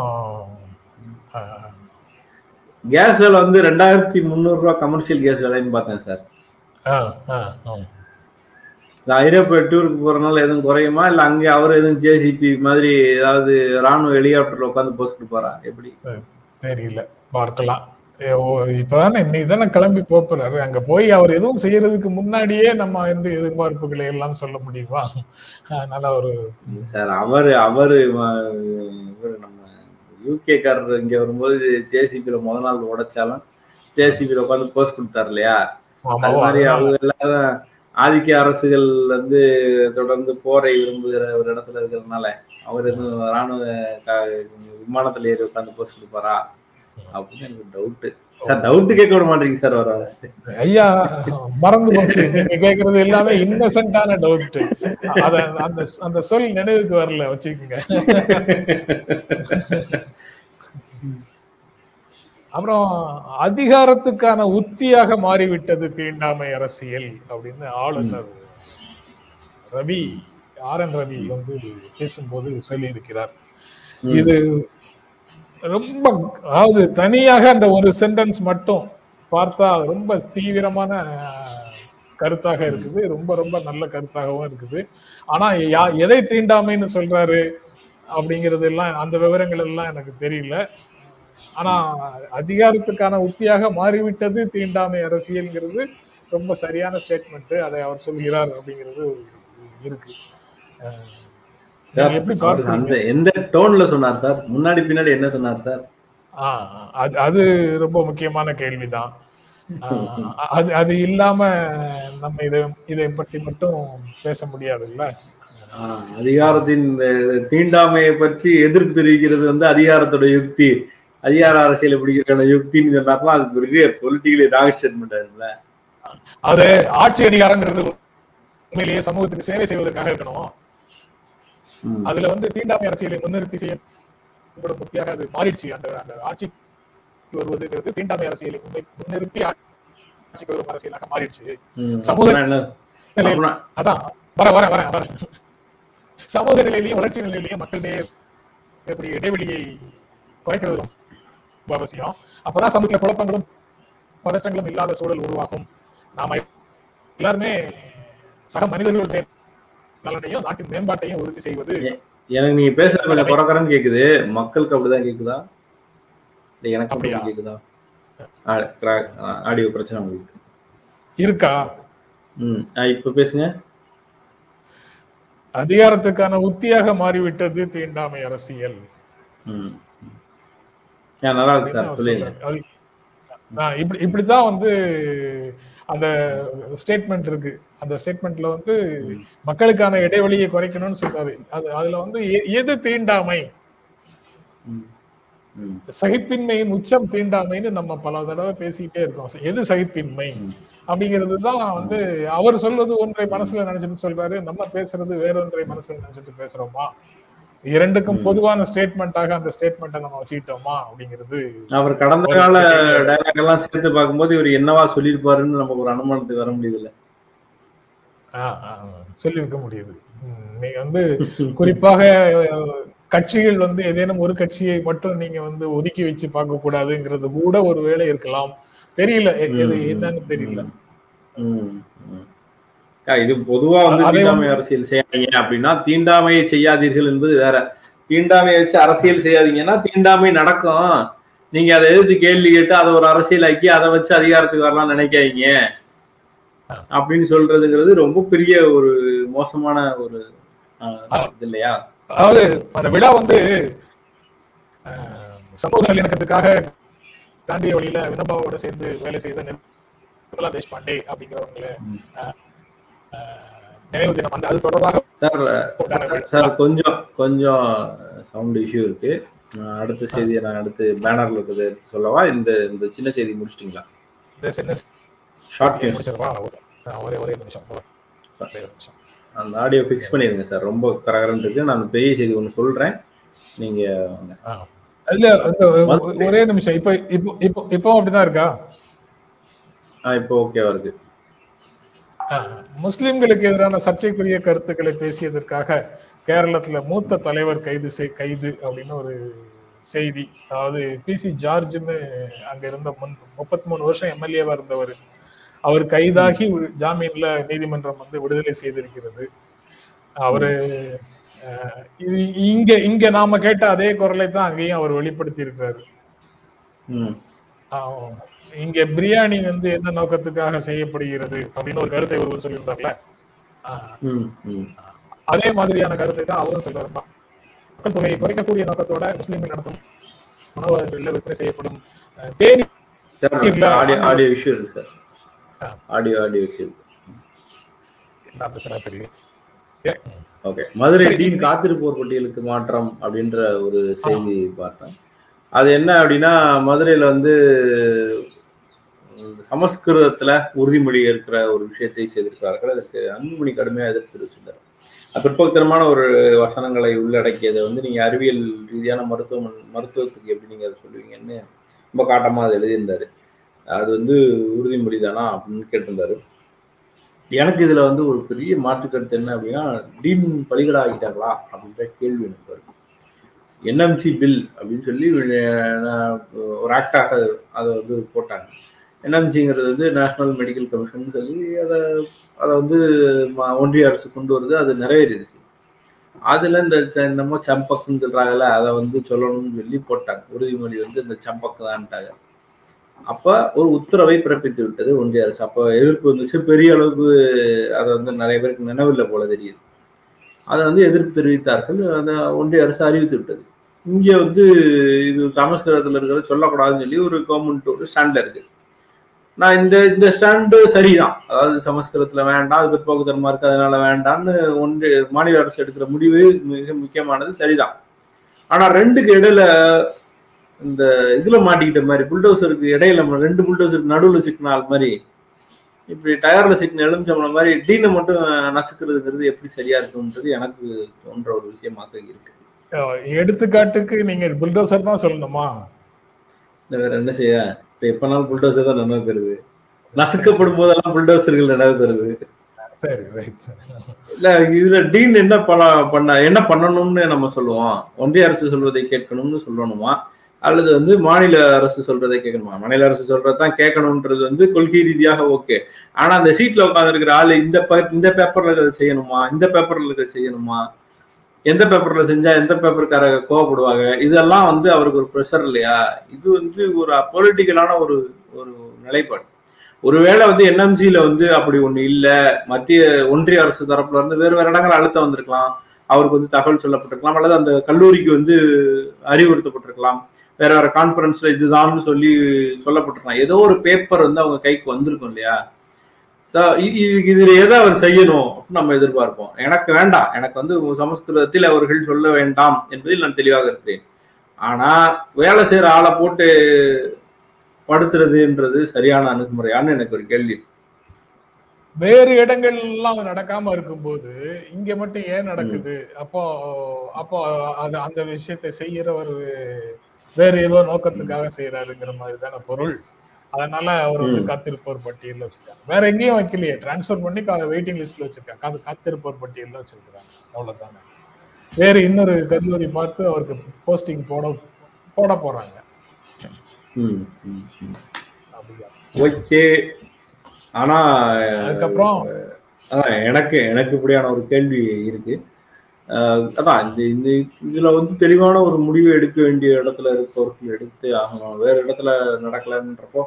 கேஸ் விலை வந்து ரெண்டாயிரத்தி முந்நூறு ரூபா கமர்ஷியல் கேஸ் விலைன்னு பார்த்தேன் சார் ஆ, ஆ, ஐரோப்பிய டூருக்கு போறதுனால எதுவும் குறையுமா? இல்ல அங்கே அவர் எதுவும் ஜேசிபி மாதிரி ஏதாவது ராணுவ ஹெலிகாப்டர்ல உட்காந்து போஸ்ட் போறா எப்படி? தெரியல. பார்க்கலாம். இப்பதானே இன்னைக்கு தானே கிளம்பி போறாரு. அங்க போய் அவர் எதுவும் செய்யறதுக்கு முன்னாடியே நம்ம வந்து எதிர்பார்ப்புகளை எல்லாம் சொல்ல முடியுமா? அதனால ஒரு சார் அவரு அவரு நம்ம யூகே காரர் இங்க வரும்போது ஜேசிபில முத நாள் உடைச்சாலும் ஜேசிபில உட்காந்து போஸ்ட் கொடுத்தாரு இல்லையா? அது மாதிரி அவங்க எல்லாரும் ஆதிக்க அரசுகள் வந்து தொடர்ந்து போரை விரும்புகிற ஒரு இடத்துல இருக்கிறதுனால அவர் எதுவும் ராணுவ விமானத்துல ஏறி உட்காந்து போஸ்ட் கொடுப்பாரா? அப்படின்னு எனக்கு டவுட் சார் டவுட் கேட்க விட மாட்டேங்க சார் வர வர ஐயா மறந்து போச்சு. நீங்க கேக்குறது எல்லாமே இன்னசென்டான டவுட் அத அந்த அந்த சொல் நினைவுக்கு வரல வச்சுக்கோங்க. அப்புறம் அதிகாரத்துக்கான உத்தியாக மாறிவிட்டது தீண்டாமை அரசியல் அப்படின்னு ஆளுநர் ரவி ஆர் என் ரவி வந்து பேசும்போது சொல்லியிருக்கிறார். ம். இது ரொம்ப அதாவது தனியாக அந்த ஒரு சென்டென்ஸ் மட்டும் பார்த்தா ரொம்ப தீவிரமான கருத்தாக இருக்குது. ரொம்ப ரொம்ப நல்ல கருத்தாகவும் இருக்குது. ஆனா யா- எதை தீண்டாமைன்னு சொல்றாரு அப்படிங்கிறது எல்லாம் அந்த விவரங்கள் எல்லாம் எனக்கு தெரியல. ஆனா அதிகாரத்துக்கான உத்தியாக மாறிவிட்டது தீண்டாமை அரசியல்ங்கிறது ரொம்ப சரியான ஸ்டேட்மெண்ட் அதை அவர் சொல்கிறார் அப்படிங்கிறது இருக்கு. அந்த எந்த டோன்ல சொன்னார் சார்? முன்னாடி பின்னாடி என்ன சொன்னார் சார்? அது அது ரொம்ப முக்கியமான கேள்விதான். அது அது இல்லாம நம்ம இதை இதை பற்றி மட்டும் பேச முடியாதுல்ல? அதிகாரத்தின் தீண்டாமையை பற்றி எதிர்ப்பு தெரிவிக்கிறது வந்து அதிகாரத்தோட யுக்தி. அதிகார அரசியலை பிடிக்கிற யுக்தின்னு சொன்னார்னா அது பெரிய பொலிட்டிக்கலி ராங் ஸ்டேட்மெண்ட் அது ஆட்சி அதிகாரங்கிறது உண்மையிலேயே சமூகத்துக்கு சேவை செய்வதற்காக இருக்கணும். அதுல வந்து தீண்டாமை அரசியலை முன்னிறுத்தி செய்யப்படும் முக்கியாக அது மாறிடுச்சு. அந்த அந்த ஆட்சிக்கு வருவதுங்கிறது தீண்டாமை அரசியலை முன்னை- முன்னிறுத்தி ஆட்சிக்கு வரும் அரசியலாக மாறிடுச்சு. சமூக அதான். வர வர வர வர. சமூக நிலையிலையும் வளர்ச்சி நிலையிலையும் மக்களிடையே எப்படி இடைவெளியை குறைக்கிறது ரொம்ப அவசியம். அப்பதான் சமூகத்துல குழப்பங்களும் பதற்றங்களும் இல்லாத சூழல் உருவாகும். நாம எல்லாருமே சக மனிதர்களுடைய நலனையும் நாட்டின் மேம்பாட்டையும் உறுதி செய்வது. எனக்கு நீங்க பேசுறது கொஞ்சம் குறக்குறன்னு கேக்குது. மக்களுக்கு அப்படிதான் கேக்குதா? இல்ல எனக்கு அப்படியா? அப்படி கேக்குதா ஆடியோ பிரச்சனை உங்களுக்கு. இருக்கா? ம் இப்ப பேசுங்க. அதிகாரத்துக்கான உத்தியாக மாறிவிட்டது தீண்டாமை அரசியல். நல்லா இருக்கு இப்படி இப்படித்தான் வந்து அந்த ஸ்டேட்மெண்ட் இருக்கு. அந்த ஸ்டேட்மெண்ட்ல வந்து மக்களுக்கான இடைவெளியை குறைக்கணும்னு சொல்றாரு. அது அதுல வந்து எ- எது தீண்டாமை? சகிப்பின்மையின் உச்சம் தீண்டாமைன்னு நம்ம பல தடவை பேசிக்கிட்டே இருக்கோம். எது சகிப்பின்மை? அப்படிங்கிறது தான் வந்து அவர் சொல்வது ஒன்றை மனசுல நினைச்சிட்டு சொல்றாரு. நம்ம பேசுறது வேறொன்றை மனசுல நினைச்சிட்டு பேசுறோமா? இரண்டுக்கும் பொதுவான ஸ்டேட்மெண்ட்டாக அந்த ஸ்டேட்மெண்ட்டை நம்ம வச்சுக்கிட்டோமா அப்படிங்கிறது அவர் கடந்த கால டயலாக் எல்லாம் சேர்த்து பார்க்கும்போது இவர் என்னவா சொல்லியிருப்பாருன்னு நமக்கு ஒரு அனுமானத்துக்கு வர முடியுதுல்ல சொல்லியிருக்க முடியுது. நீங்க வந்து குறிப்பாக கட்சிகள் வந்து ஏதேனும் ஒரு கட்சியை மட்டும் நீங்க வந்து ஒதுக்கி வச்சு பார்க்க கூடாதுங்கிறது கூட ஒரு வேளை இருக்கலாம். தெரியல. என்னன்னு தெரியல. இது பொதுவா வந்து தீண்டாமை அரசியல் செய்யாதீங்க அப்படின்னா தீண்டாமையை செய்யாதீர்கள் என்பது வேற. தீண்டாமையை வச்சு அரசியல் செய்யாதீங்கன்னா தீண்டாமை நடக்கும். நீங்க அதை எதிர்த்து கேள்வி கேட்டு அதை ஒரு அரசியலாக்கி அதை வச்சு அதிகாரத்துக்கு வரலாம்னு நினைக்காதீங்க. அப்படின்னு சொல்றதுங்கிறது ரொம்ப பெரிய ஒரு மோசமான ஒரு இது இல்லையா? அதாவது அந்த விழா வந்து சமூக நல்லிணக்கத்துக்காக காந்திய வழியில வினோபாவோட சேர்ந்து வேலை செய்த நிர்மலா தேஷ்பாண்டே அப்படிங்கிறவங்கள நினைவு தினம் வந்து அது தொடர்பாக சார் கொஞ்சம் கொஞ்சம் சவுண்ட் இஷ்யூ இருக்கு. அடுத்த செய்தியை நான் அடுத்து பேனர்ல இருக்கிறது சொல்லவா? இந்த இந்த சின்ன செய்தி முடிச்சிட்டீங்களா? இந்த சின்ன ஷார்ட் முடிச்சிடவா? ஒரு- ஒரே நிமிஷம். அந்த ஆடியோ ஃபிக்ஸ் பண்ணிருங்க சார். ரொம்ப கரகரன்னு இருக்கு. நான் பெரிய செய்தி ஒன்று சொல்றேன். நீங்க இல்ல ஒரே நிமிஷம். இப்ப இப்போ இப்போ அப்படிதான் இருக்கா? இப்போ ஓகேவா இருக்கு. முஸ்லிம்களுக்கு எதிரான சர்ச்சைக்குரிய கருத்துக்களை பேசியதற்காக கேரளத்துல மூத்த தலைவர் கைது செய்- கைது அப்படின்னு ஒரு செய்தி. அதாவது பி சி ஜார்ஜ்னு அங்க இருந்த முன் முப்பத்தி மூணு வருஷம் எம்எல்ஏவா இருந்தவர். அவர் கைதாகி ஜாமீன்ல நீதிமன்றம் வந்து விடுதலை செய்திருக்கிறது. அவரு இது இங்க இங்க நாம கேட்ட அதே குரலை தான் அங்கேயும் அவர் வெளிப்படுத்தி இருக்கிறாரு ம். இங்க பிரியாணி வந்து என்ன நோக்கத்துக்காக செய்யப்படுகிறது அப்படின்னு ஒரு கருத்தை ஒருவர் சொல்லியிருந்தார்ல? அதே மாதிரியான கருத்தை தான் அவரும் சொல்றாரு மக்கள் தொகையை குறைக்கக்கூடிய நோக்கத்தோட முஸ்லீம்கள் நடத்தும் உணவகங்கள்ல விற்பனை செய்யப்படும். இல்ல. ஆடியோ இஷ்யூ இருக்கு சார். ஆடியோ ஆடியோ இருக்கு. என்ன பிரச்சனை தெரியல. ஓகே. மதுரை. டீன் காத்திருப்போர் பட்டியலுக்கு மாற்றம் அப்படின்ற ஒரு செய்தி பார்த்தேன். அது என்ன அப்படின்னா மதுரையில் வந்து சமஸ்கிருதத்தில் உறுதிமொழி இருக்கிற ஒரு விஷயத்தை செய்திருக்கிறார்கள். அதுக்கு அன்புமணி கடுமையாக எதிர்த்து தெரிவிச்சிருந்தார் பிற்போக்குத்தனமான ஒரு வசனங்களை உள்ளடக்கியதை வந்து நீங்கள் அறிவியல் ரீதியான மருத்துவம் மருத்துவத்துக்கு எப்படி நீங்கள் அதை சொல்லுவீங்கன்னு ரொம்ப காட்டமாக அதை எழுதியிருந்தாரு. அது வந்து உறுதிமொழி தானா அப்படின்னு கேட்டிருந்தாரு. எனக்கு இதில் வந்து ஒரு பெரிய மாற்றுக்கருத்து என்ன அப்படின்னா டீன் பலிகடா ஆகிட்டாங்களா அப்படின்ற கேள்வி எனக்கு வருது. என்எம்சி பில் அப்படின்னு சொல்லி ஒரு ஆக்டாக அதை வந்து போட்டாங்க. என்எம்சிங்கிறது வந்து நேஷனல் மெடிக்கல் கமிஷன் சொல்லி அதை அதை வந்து ஒன்றிய அரசு கொண்டு வருது அது நிறைவேறிடுச்சு. அதில் இந்த ச- என்னமோ சம்பக்குன்னு சொல்கிறாங்கல்ல அதை வந்து சொல்லணும்னு சொல்லி போட்டாங்க. உறுதிமொழி வந்து இந்த சம்பக்கு தான்ட்டாங்க. அப்போ ஒரு உத்தரவை பிறப்பித்து விட்டது ஒன்றிய அரசு. அப்போ எதிர்ப்பு வந்துச்சு. பெரிய அளவுக்கு அதை வந்து நிறைய பேருக்கு நினைவில்லை போல தெரியுது. அதை வந்து எதிர்ப்பு தெரிவித்தார்கள். அந்த ஒன்றிய அரசு அறிவித்து விட்டது. இங்க வந்து இது சமஸ்கிருதத்துல இருக்கிறத சொல்லக்கூடாதுன்னு சொல்லி ஒரு கவர்மெண்ட் ஒரு ஸ்டாண்ட்ல இருக்கு. நான் இந்த இந்த ஸ்டாண்டு சரிதான். அதாவது சமஸ்கிருதத்துல வேண்டாம் அது பிற்போக்குத்தனமா இருக்கு அதனால வேண்டாம்னு ஒன்று மாநில அரசு எடுக்கிற முடிவு மிக முக்கியமானது சரிதான். ஆனா ரெண்டுக்கு இடையில இந்த இதுல மாட்டிக்கிட்ட மாதிரி புல்டோசருக்கு இடையில ரெண்டு புல்டோசருக்கு நடுவுல சிக்கினால் மாதிரி இப்படி டயர்ல சிக்கின எலுமிச்சம்பளம் மாதிரி டீனை மட்டும் நசுக்கிறதுங்கிறது எப்படி சரியா இருக்குன்றது எனக்கு தோன்ற ஒரு விஷயமாக இருக்கு. எடுத்துக்காட்டுக்கு நீங்க புல்டோசர் தான் சொல்லணுமா? வேற என்ன செய்ய? இப்ப எப்பனாலும் புல்டோசர் தான் நினைவு பெறுது. நசுக்கப்படும் போதெல்லாம் புல்டோசர்கள் நினைவு பெறுது. சரி ரைட் இல்ல இதுல டீன் என்ன பண்ண பண்ண என்ன பண்ணணும்னு நம்ம சொல்லுவோம்? ஒன்றிய அரசு சொல்வதை கேட்கணும்னு சொல்லணுமா? அல்லது வந்து மாநில அரசு சொல்றதை கேட்கணுமா? மாநில அரசு சொல்றதுதான் கேட்கணும்ன்றது வந்து கொள்கை ரீதியாக ஓகே. ஆனா அந்த சீட்ல உட்காந்துருக்கிற ஆளு இந்த இந்த பேப்பர்ல இருக்கிறத செய்யணுமா? இந்த பேப்பர்ல இருக்கிறத செய்யணுமா? எந்த பேப்பர்ல செஞ்சா எந்த பேப்பருக்காரங்க கோவப்படுவாங்க? இதெல்லாம் வந்து அவருக்கு ஒரு ப்ரெஷர் இல்லையா? இது வந்து ஒரு பொலிட்டிக்கலான ஒரு ஒரு நிலைப்பாடு. ஒருவேளை வந்து என்எம்சியில வந்து அப்படி ஒண்ணு இல்ல மத்திய ஒன்றிய அரசு தரப்புல இருந்து வேறு வேறு இடங்கள் அழுத்தம் வந்திருக்கலாம். அவருக்கு வந்து தகவல் சொல்லப்பட்டிருக்கலாம் அல்லது அந்த கல்லூரிக்கு வந்து அறிவுறுத்தப்பட்டிருக்கலாம். வேற வேற கான்பரன்ஸ்ல இதுதான்னு சொல்லி சொல்லப்பட்டிருக்கலாம். ஏதோ ஒரு பேப்பர் வந்து அவங்க கைக்கு வந்திருக்கும் இல்லையா? இதுல எதை அவர் செய்யணும் அப்படின்னு நம்ம எதிர்பார்ப்போம். எனக்கு வேண்டாம். எனக்கு வந்து சமஸ்கிருதத்தில் அவர்கள் சொல்ல வேண்டாம் என்பதில் நான் தெளிவாக இருக்கிறேன். ஆனா வேலை செய்யற ஆளை போட்டு படுத்துறதுன்றது சரியான அணுகுமுறையான்னு எனக்கு ஒரு கேள்வி. வேறு இடங்கள் எல்லாம் நடக்காம இருக்கும்போது இங்க மட்டும் ஏன் நடக்குது? அப்போ அப்போ அது அந்த விஷயத்தை செய்யறவர் வேற ஏதோ நோக்கத்துக்காக செய்யறாருங்கிற மாதிரி தானே பொருள். அதனால அவர் வந்து. காத்திருப்போர் பட்டியல்ல வச்சிருக்காங்க. வேற எங்கேயும் வைக்கலையே. டிரான்ஸ்ஃபர் பண்ணி வெயிட்டிங் லிஸ்ட்ல வச்சிருக்காங்க. அது காத்திருப்போர் பட்டியல்ல வச்சிருக்காங்க அவ்வளவுதானே. வேற இன்னொரு கல்லூரி பார்த்து அவருக்கு போஸ்டிங் போட போட போறாங்க. ஓகே. ஆனா அதுக்கப்புறம்? எனக்கு எனக்கு இப்படியான ஒரு கேள்வி இருக்கு. அதான் இந்த இந்த இதுல வந்து தெளிவான ஒரு முடிவு எடுக்க வேண்டிய இடத்துல இருப்பவர்கள் எடுத்து ஆகணும். வேற இடத்துல நடக்கலன்றப்போ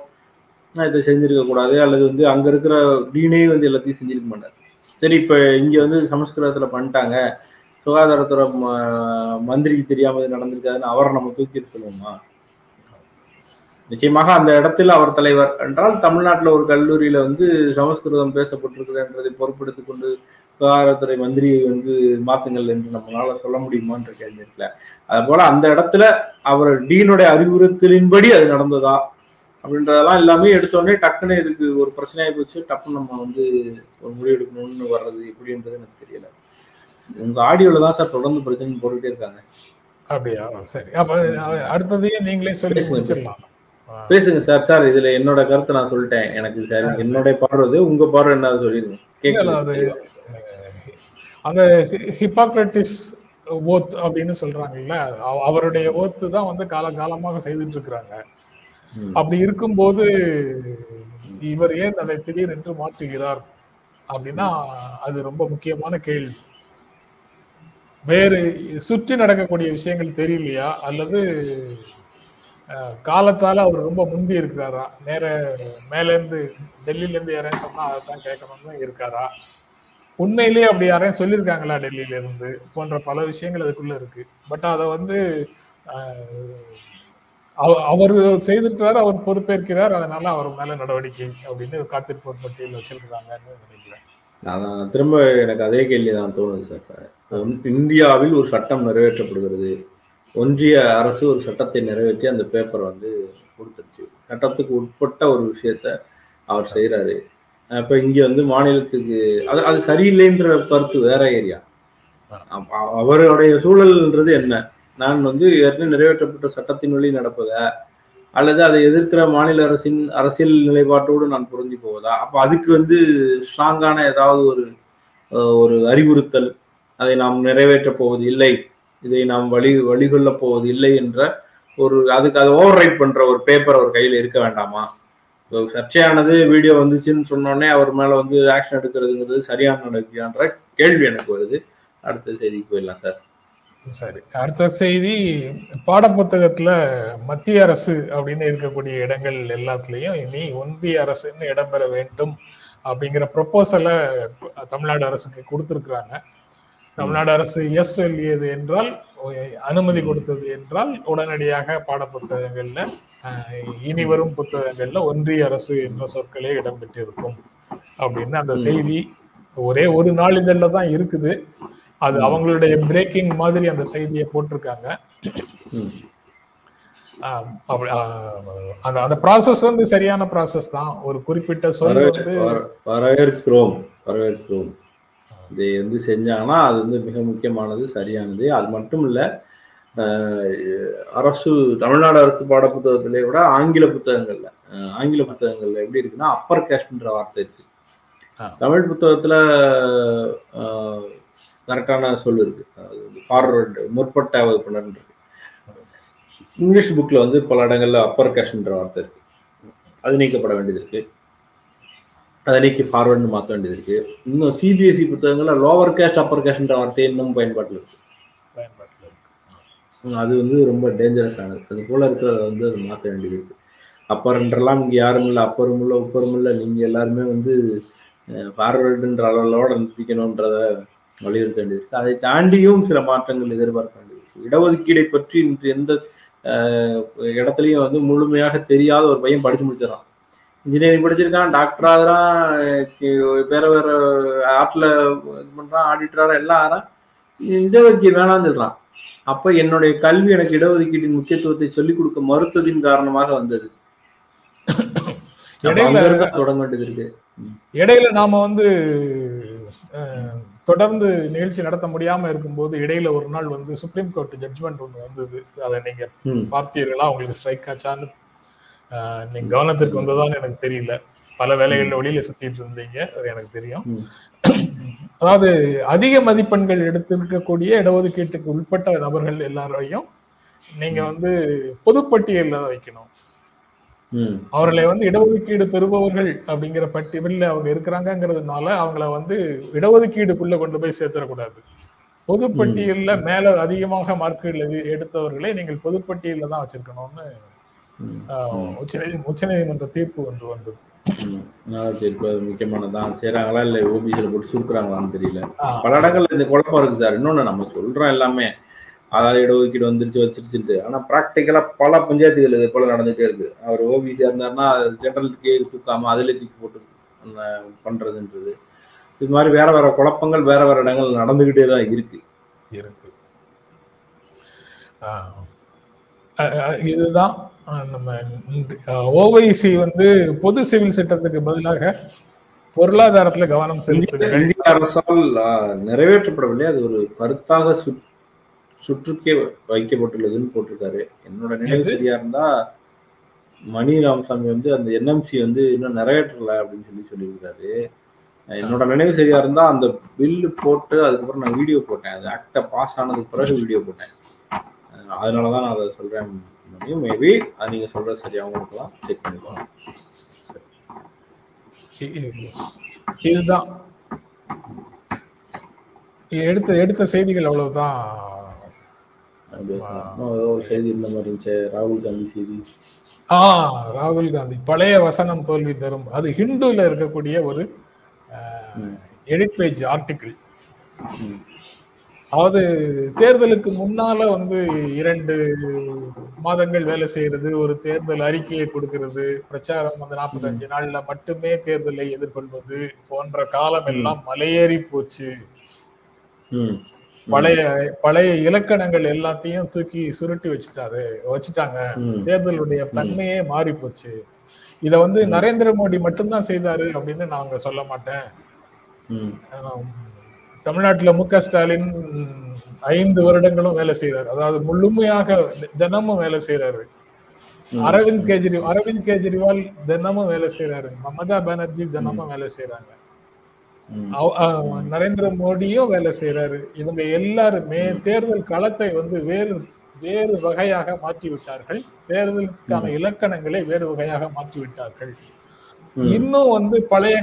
நான் இதை செஞ்சிருக்க கூடாது அல்லது வந்து அங்க இருக்கிற டீனே வந்து எல்லாத்தையும் செஞ்சிருக்க மாட்டார். சரி இப்ப இங்க வந்து சமஸ்கிருதத்துல பண்ணிட்டாங்க. சுகாதாரத்துறை ம- மந்திரிக்கு தெரியாம இது நடந்திருக்காதுன்னு அவரை நம்ம தூக்கி சொல்லுவோமா? நிச்சயமாக அந்த இடத்தில் அவர் தலைவர். என்றால் தமிழ்நாட்டில் ஒரு கல்லூரியில வந்து சமஸ்கிருதம் பேசப்பட்டிருக்குது என்றதை பொறுப்பெடுத்துக் கொண்டு சுகாதாரத்துறை மந்திரியை வந்து மாத்துங்கள் என்று நம்மளால சொல்ல முடியுமான்ற கேள்வி இருக்குல்ல. அது போல அந்த இடத்துல அவர் டீனுடைய அறிவுறுத்தலின்படி அது நடந்ததா? அப்படின்றதெல்லாம் எல்லாமே எடுத்தோடனே டக்குன்னு இதுக்கு ஒரு பிரச்சனையாகி போச்சு. டக்குன்னு நம்ம வந்து ஒரு முடிவு எடுக்கணும்னு வர்றது எப்படின்றது எனக்கு தெரியல. உங்க ஆடியோல தான் சார் தொடர்ந்து பிரச்சனை போட்டுட்டே இருக்காங்க. அப்படியா? சரி. அப்ப அடுத்ததையும் நீங்களே சொல்லி பேசுங்க. முடிச்சிடலாம். பேசுங்க சார். சார் இதுல என்னோட கருத்தை நான் சொல்லிட்டேன். எனக்கு சரி என்னோட பார்வை உங்க பார்வை என்ன அது கேட்கல அஹ், அந்த ஹிப்பாக்ரட்டிஸ் ஓத் அப்படின்னு சொல்றாங்கல்ல. அவ- அவருடைய ஓத்து தான் வந்து காலகாலமாக செய்துட்டு இருக்கிறாங்க. அப்படி இருக்கும்போது இவர் ஏன் அதை திடீரென்று மாற்றுகிறார் அப்படின்னா அது ரொம்ப முக்கியமான கேள்வி. வேறு சுற்றி நடக்கக்கூடிய விஷயங்கள் தெரியலையா? அல்லது அஹ், காலத்தால அவர் ரொம்ப முந்தி இருக்கிறாரா? நேர மேல இருந்து டெல்லியில இருந்து யாரையும் சொன்னா அதான் கேட்கணும்னு இருக்காரா? உண்மையிலேயே அப்படி யாரையும் சொல்லியிருக்காங்களா டெல்லியில இருந்து போன்ற பல விஷயங்கள் அதுக்குள்ள இருக்கு. பட் அதை வந்து அவர் செய்துட்டார் அவர் பொறுப்பேற்கிறார். அதனால அவர் மேல நடவடிக்கை அப்படின்னு காத்திருப்போர் பட்டியல் வச்சிருக்கிறாங்கன்னு நினைக்கிறேன். அதான் திரும்ப எனக்கு அதே கேள்வி தான் தோணுது சார். இப்ப இந்தியாவில் ஒரு சட்டம் நிறைவேற்றப்படுகிறது. ஒன்றிய அரசு ஒரு சட்டத்தை நிறைவேற்றி அந்த பேப்பர் வந்து கொடுத்துருச்சு. சட்டத்துக்கு உட்பட்ட ஒரு விஷயத்த அவர் செய்யறாரு அப்ப இங்க வந்து மாநிலத்துக்கு அது அது சரியில்லைன்ற கருத்து வேற ஏரியா. அவருடைய சூழல்ன்றது என்ன? நான் வந்து ஏற்கனவே நிறைவேற்றப்பட்ட சட்டத்தின் வழி நடப்பதா? அல்லது அதை எதிர்க்கிற மாநில அரசின் அரசியல் நிலைப்பாட்டோடு நான் புரிஞ்சு போவதா? அப்போ அதுக்கு வந்து ஸ்ட்ராங்கான ஏதாவது ஒரு ஒரு அறிவுறுத்தல் அதை நாம் நிறைவேற்றப் போவது இல்லை இதை நாம் வழி வழிகொள்ளப் போவது இல்லை என்ற ஒரு அதுக்கு அதை ஓவர் ரைட் பண்ற ஒரு பேப்பர் அவர் கையில் இருக்க வேண்டாமா? சர்ச்சையானது வீடியோ வந்துச்சுன்னு சொன்னோடனே அவர் மேல வந்து ஆக்ஷன் எடுக்கிறதுங்கிறது சரியான நடக்கின்ற கேள்வி எனக்கு வருது. அடுத்த செய்திக்கு போயிடலாம் சார். சரி. அடுத்த செய்தி பாடப்புத்தகத்துல மத்திய அரசு அப்படின்னு இருக்கக்கூடிய இடங்கள் எல்லாத்துலயும் இனி ஒன்றிய அரசுன்னு இடம்பெற வேண்டும் அப்படிங்கிற ப்ரொபோசலை தமிழ்நாடு அரசுக்கு கொடுத்திருக்கிறாங்க. தமிழ்நாடு அரசு எஸ் சொல்லியது என்றால் அனுமதி கொடுத்தது என்றால் உடனடியாக பாடப்புத்தகங்கள்ல அஹ், இனி வரும் புத்தகங்கள்ல ஒன்றிய அரசு என்ற சொற்களே இடம்பெற்றிருக்கும் அப்படின்னு அந்த செய்தி ஒரே ஒரு நாளிதழ்ல தான் இருக்குது. அது அவங்களுடைய பிரேக்கிங் மாதிரி அந்த செய்தியை போட்டிருக்காங்க. அந்த அந்த ப்ராசஸ் வந்து சரியான ப்ராசஸ் தான். ஒரு குறிப்பிட்ட சொல் வந்து வர- வரவேற்கிறோம் வரவேற்கிறோம். இதை வந்து செஞ்சாங்கன்னா அது வந்து மிக முக்கியமானது சரியானது. அது மட்டும் இல்ல அரசு தமிழ்நாடு அரசு பாட புத்தகத்திலே விட ஆங்கில புத்தகங்கள்ல ஆங்கில புத்தகங்கள்ல எப்படி இருக்குன்னா அப்பர் கேஸ்ட்ன்ற வார்த்தை இருக்கு. தமிழ் புத்தகத்துல கரெக்டான சொல் இருக்கு. அது ஃபார்வர்டு முற்பட்ட வகுப்பினர் இருக்கு. இங்கிலீஷ் புக்ல வந்து பல இடங்கள்ல அப்பர் கேஸ்ட்ன்ற வார்த்தை இருக்கு. அது நீக்கப்பட வேண்டியது இருக்கு. அதை நீக்கி ஃபார்வர்டுன்னு மாற்ற வேண்டியது இருக்கு. இன்னும் சிபிஎஸ்சி புத்தகங்கள்ல லோவர் கேஸ்ட் அப்பர் கேஸ்ட்ன்ற வார்த்தை இன்னும் பயன்பாட்டில் இருக்கு. பயன்பாட்டில் இருக்கு. உம் அது வந்து ரொம்ப டேஞ்சரஸ் ஆனது. அது போல இருக்கிறத வந்து அது மாற்ற வேண்டியது இருக்கு. அப்பர்ன்றலாம் இங்கே யாரும் இல்லை. அப்பரும் இல்லை உப்பரும் இல்லை நீங்கள் எல்லாருமே வந்து ஃபார்வர்டுன்ற அளவோட நிறுத்திக்கணுன்றத வலியுறுத்த வேண்டியது இருக்கு. அதை தாண்டியும் சில மாற்றங்கள் எதிர்பார்க்க வேண்டியது இருக்கு. இடஒதுக்கீடை பற்றி இன்று எந்த இடத்துலையும் வந்து முழுமையாக தெரியாத ஒரு பையன் படிச்சு முடிச்சிடறான். இன்ஜினியரிங் படிச்சிருக்கான் டாக்டர் ஆகிறான் வேற வேற ஆர்ட்ல இது பண்றான் ஆடிட்டரா எல்லாம் ஆகிறான். இடஒதுக்கீடு வேணாம்னு சொல்றான். அப்ப என்னுடைய கல்வி எனக்கு இடஒதுக்கீட்டின் முக்கியத்துவத்தை சொல்லிக் கொடுக்க மறுத்ததின் காரணமாக வந்தது. தொடங்க வேண்டியது இருக்கு. இடையில நாம வந்து தொடர்ந்து நிகழ்ச்சி நடத்த முடியாம இருக்கும்போது இடையில ஒரு நாள் வந்து சுப்ரீம் கோர்ட் ஜட்ஜ்மெண்ட் ஒன்று வந்தது. அதை நீங்க பார்த்தீர்களா? உங்களுக்கு ஸ்ட்ரைக் ஆச்சான்னு நீங்க கவனத்திற்கு வந்ததான்னு எனக்கு தெரியல. பல வேலைகள்ல வெளியில சுத்திட்டு இருந்தீங்க. அது எனக்கு தெரியும். அதாவது அதிக மதிப்பெண்கள் எடுத்திருக்கக்கூடிய இடஒதுக்கீட்டுக்கு உட்பட்ட நபர்கள் எல்லாரையும் நீங்க வந்து பொதுப்பட்டியல்ல வைக்கணும். அவர்களை வந்து இடஒதுக்கீடு பெறுபவர்கள் அப்படிங்கிற பட்டியலில் அவங்க இருக்கிறாங்கங்கிறதுனால அவங்கள வந்து இடஒதுக்கீடுக்குள்ள கொண்டு போய் சேர்த்துடக்கூடாது பொதுப்பட்டியல்ல மேல அதிகமாக மார்க்குகள் எடுத்தவர்களை நீங்கள் பொதுப்பட்டியல்ல தான் வச்சிருக்கணும்னு உச்சநீதி உச்சநீதிமன்ற தீர்ப்பு ஒன்று வந்தது. அது முக்கியமானதான் செய்யறாங்களா இல்ல ஓபிசியில போட்டு சுருக்குறாங்களான்னு தெரியல. பல இடங்கள்ல இந்த குழப்பம் இருக்கு சார். இன்னொன்னு நம்ம சொல்றோம் எல்லாமே. அதாவது இடஒதுக்கீடு வந்துருச்சு வச்சிருச்சுட்டு ஆனா ப்ராக்டிக்கலா பல பஞ்சாயத்துகள் இது போல நடந்துட்டே இருக்கு. அவர் ஓபிசியா இருந்தாருன்னா ஜெனரலுக்கே தூக்காம அதுல தூக்கி போட்டு அந்த பண்றதுன்றது. இது மாதிரி வேற வேற குழப்பங்கள் வேற வேற இடங்கள் நடந்துகிட்டே தான் இருக்கு. இருக்கு. இதுதான் நம்ம ஓவைசி வந்து பொது சிவில் சட்டத்துக்கு பதிலாக பொருளாதாரத்துல கவனம் இந்திய அரசால் நிறைவேற்றப்படவில்லை. அது ஒரு கருத்தாக சுற்- சுற்றுக்கே வைக்கப்பட்டுள்ளதுன்னு போட்டிருக்காரு. என்னோட நினைவு? சரியா இருந்தா மணி ராமசாமி வந்து அந்த என்எம்சி வந்து இன்னும் நிறைவேற்றல அப்படின்னு சொல்லி சொல்லியிருக்காரு. என்னோட நினைவு சரியா இருந்தா அந்த பில்லு போட்டு அதுக்கப்புறம் நான் வீடியோ போட்டேன். அது ஆக்டா பாஸ் ஆனதுக்கு பிறகு வீடியோ போட்டேன். அஹ் அதனாலதான் நான் அதை சொல்றேன் மேபி அது நீங்க சொல்றது சரியாகவும் இருக்கலாம். செக் பண்ணிக்கலாம். இதுதான். எடுத்த எடுத்த செய்திகள் அவ்வளவுதான். ஏதோ ஒரு செய்தி இந்த மாதிரி இருந்துச்சு. ராகுல் காந்தி செய்தி. ஆ ராகுல் காந்தி. பழைய வசனம் தோல்வி தரும். அது ஹிந்துல இருக்கக்கூடிய ஒரு எடிட் பேஜ் ஆர்டிக்கிள் ம். அதாவது தேர்தலுக்கு முன்னால வந்து இரண்டு மாதங்கள் வேலை செய்யறது ஒரு தேர்தல் அறிக்கையை கொடுக்கிறது பிரச்சாரம் வந்து நாற்பத்தஞ்சு நாள்ல மட்டுமே தேர்தலை எதிர்கொள்வது போன்ற காலம் எல்லாம் மலையேறி போச்சு. ம். பழைய பழைய இலக்கணங்கள் எல்லாத்தையும் தூக்கி சுருட்டி வச்சுட்டாரு வச்சுட்டாங்க. தேர்தலுடைய தன்மையே மாறி போச்சு இத வந்து நரேந்திர மோடி மட்டும்தான் செய்தாரு அப்படின்னு நாங்க சொல்ல மாட்டேன். தமிழ்நாட்டுல மு க ஸ்டாலின் ஐந்து வருடங்களும் வேலை செய்யறாரு அதாவது முழுமையாக தினமும் வேலை செய்யறாரு அரவிந்த் கெஜ்ரிவால் அரவிந்த் கெஜ்ரிவால் தினமும் வேலை செய்யறாரு மமதா பானர்ஜி தினமும் வேலை செய்யறாங்க நரேந்திர மோடியும் வேலை செய்யறாரு இவங்க எல்லாருமே தேர்தல் களத்தை வந்து வேறு வேறு வகையாக மாற்றி விட்டார்கள் தேர்தலுக்கான இலக்கணங்களை வேறு வகையாக மாற்றி விட்டார்கள். இன்னும் வந்து பழைய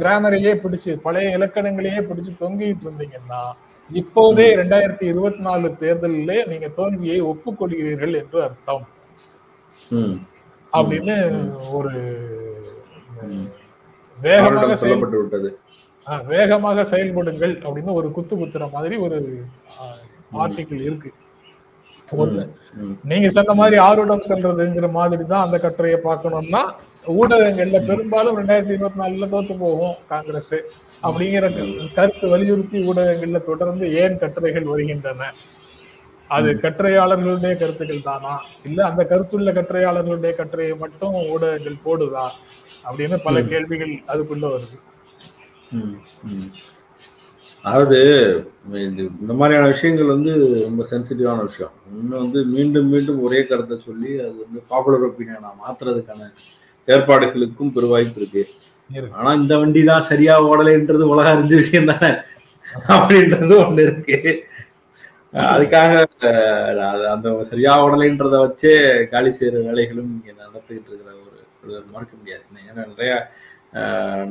கிராமரையே பிடிச்சு பழைய இலக்கணங்களையே பிடிச்சு தொங்கிட்டு இருந்தீங்கன்னா இப்போதே ரெண்டாயிரத்தி இருபத்தி நாலு தேர்தலிலே நீங்க தோல்வியை ஒப்புக்கொள்கிறீர்கள் என்று அர்த்தம். அப்படின்னு ஒரு வேகமாக அவரிடம் செயல் சொல்லப்பட்டு விட்டது. வேகமாக செயல்படுங்கள் அப்படின்னு ஒரு குத்து குத்துற மாதிரி ஒரு ஆர்டிக்கிள் இருக்கு. ஒண்ணு. நீங்க சொன்ன மாதிரி ஆர்வடம் செல்றதுங்கிற மாதிரி தான் அந்த கட்டுரையை பார்க்கணும்னா ஊடகங்கள்ல பெரும்பாலும் ரெண்டாயிரத்தி இருபத்தி நாலுல தோத்து போகும் காங்கிரஸ் அப்படிங்கிற கருத்து வலியுறுத்தி ஊடகங்கள்ல தொடர்ந்து ஏன் கட்டுரைகள் வருகின்றன? அது கட்டுரையாளர்களுடைய கருத்துக்கள் தானா? இல்ல அந்த கருத்துள்ள கட்டுரையாளர்களுடைய கட்டுரையை மட்டும் ஊடகங்கள் போடுதா? அப்படின்னு பல கேள்விகள் அதுக்குள்ள வருது. அதாவது இந்த- மாதிரியான விஷயங்கள் வந்து ரொம்ப சென்சிட்டிவான விஷயம். இன்னும் வந்து மீண்டும் மீண்டும் ஒரே கருத்தை சொல்லி அது வந்து பாப்புலர் ஒப்பீனியனா மாத்துறதுக்கான ஏற்பாடுகளுக்கும் பெரு வாய்ப்பு இருக்கு. ஆனா இந்த வண்டி தான் சரியா ஓடலைன்றது உலக அறிஞ்ச விஷயம் தானே? அப்படின்றது ஒண்ணு இருக்கு. அதுக்காக அந்த சரியா ஓடலைன்றத வச்சே காலி செய்யற வேலைகளும் இங்க நடத்திக்கிட்டு இருக்கிற ஒரு மறுக்க முடியாது. ஏன்னா நிறைய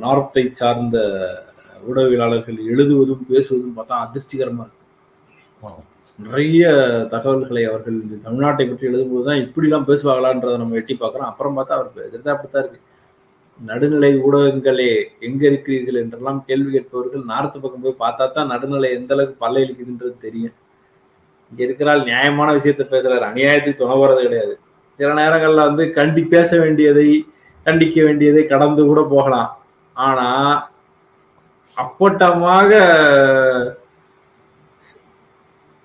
நார்த்தை சார்ந்த ஊடகவியலாளர்கள் எழுதுவதும் பேசுவதும் பார்த்தா அதிர்ச்சிகரமா இருக்கு. நிறைய தகவல்களை அவர்கள் இந்த தமிழ்நாட்டை பற்றி எழுதும்போது தான் இப்படிலாம் பேசுவாங்களான்றதை நம்ம எட்டி பார்க்குறோம். அப்புறம் பார்த்தா அவர் பேசுறது அப்படித்தான் இருக்கு. நடுநிலை ஊடகங்களே எங்க இருக்கிறீர்கள் என்றெல்லாம் கேள்வி கேட்பவர்கள் நார்த்து பக்கம் போய் பார்த்தா தான் நடுநிலை எந்த அளவுக்கு பல்ல இழுக்குதுன்றது தெரியும். இங்க இருக்கிறால் நியாயமான விஷயத்த பேசுறாரு. அநியாயத்துக்கு துணை போறது கிடையாது. சில நேரங்கள்ல வந்து கண்டி பேச வேண்டியதை கண்டிக்க வேண்டியதை கடந்து கூட போகலாம். ஆனா அப்பட்டமாக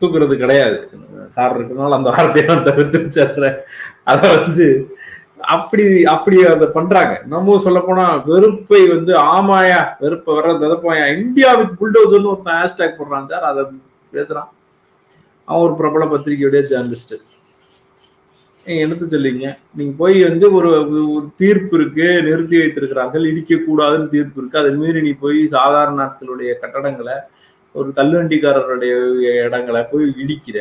தூக்குறது கிடையாது. சார் இருக்கனால அந்த வார்த்தையை நான் தவிர்த்து வச்சிடுறேன். அதை வந்து அப்படி அப்படி அதை பண்றாங்க. நம்ம சொல்ல போனா வெறுப்பை வந்து ஆமாயா வெறுப்பை வர விதப்பாயா இந்தியா வித் புல்டோசர்னு ஒருத்தன் ஹேஷ்டேக் போடுறான் சார். அதை பேசுறான். அவன் ஒரு பிரபல பத்திரிகையுடைய ஜேர்னலிஸ்ட் என்னத்த சொல்லிங்க நீங்க போய் வந்து ஒரு ஒரு தீர்ப்பு இருக்கு நிறுத்தி வைத்திருக்கிறார்கள் இடிக்க கூடாதுன்னு தீர்ப்பு இருக்கு. அதை மீறி நீ போய் சாதாரண நாட்களுடைய கட்டடங்களை ஒரு தள்ளுவண்டிக்காரருடைய இடங்களை போய் இடிக்கிற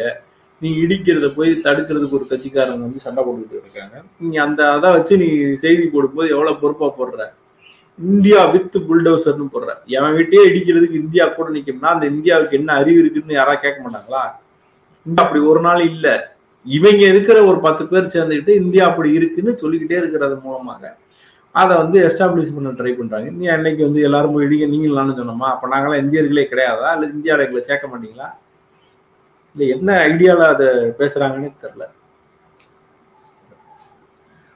நீ இடிக்கிறத போய் தடுக்கிறதுக்கு ஒரு கட்சிக்காரங்க வந்து சண்டை போட்டுக்கிட்டு இருக்காங்க. நீ அந்த அதை வச்சு நீ செய்தி போடும்போது எவ்வளவு பொறுப்பா போடுற? இந்தியா வித் புல்டோசர்னு போடுற. என் வீட்டையே இடிக்கிறதுக்கு இந்தியா கூட நிக்கும்னா அந்த இந்தியாவுக்கு என்ன அறிவு இருக்குன்னு யாராவது கேட்க மாட்டாங்களா? அப்படி ஒரு நாள் இல்லை. இவங்க இருக்கிற ஒரு பத்து பேர் சேர்ந்துக்கிட்டு இந்தியா அப்படி இருக்குன்னு சொல்லிக்கிட்டே இருக்கிறது மூலமாக அதை வந்து எஸ்டாப்ளிஷ் பண்ண ட்ரை பண்றாங்க. நீ அன்னைக்கு வந்து எல்லாரும் போய் இடிக்க நீங்களான்னு சொன்னோமா? அப்ப நாங்களாம் இந்தியர்களே கிடையாதா? இல்ல இந்தியாவில் எங்களை சேர்க்க மாட்டீங்களா? இல்ல என்ன ஐடியால அதை பேசுறாங்கன்னு தெரியல.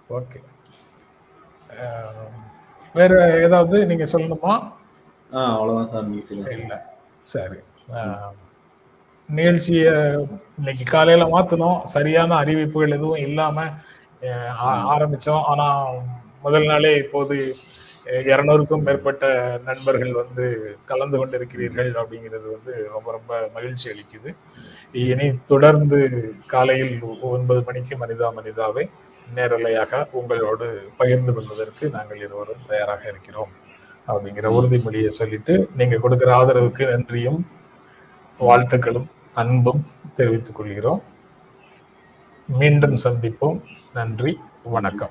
ஓகே. வேற ஏதாவது நீங்க சொல்லணுமா? ஆஹ் அவ்வளவுதான் சார். நீங்க இல்ல. சரி. நிகழ்ச்சிய இன்னைக்கு காலையில மாத்தினோம். சரியான அறிவிப்புகள் எதுவும் இல்லாம ஆ- ஆரம்பிச்சோம். ஆனா முதல் நாளே இப்போது இருநூறுக்கும் மேற்பட்ட நண்பர்கள் வந்து கலந்து கொண்டிருக்கிறீர்கள் அப்படிங்கிறது வந்து ரொம்ப ரொம்ப மகிழ்ச்சி அளிக்குது. இனி தொடர்ந்து காலையில் ஒன்பது மணிக்கு மனிதா மனிதாவை நேரலையாக உங்களோடு பகிர்ந்து கொள்வதற்கு நாங்கள் இருவரும் தயாராக இருக்கிறோம் அப்படிங்கிற உறுதிமொழியை சொல்லிட்டு நீங்க கொடுக்கிற ஆதரவுக்கு நன்றியும் வாழ்த்துக்களும். அன்பும் தெரிவித்துக் கொள்கிறோம் மீண்டும் சந்திப்போம். நன்றி. வணக்கம்.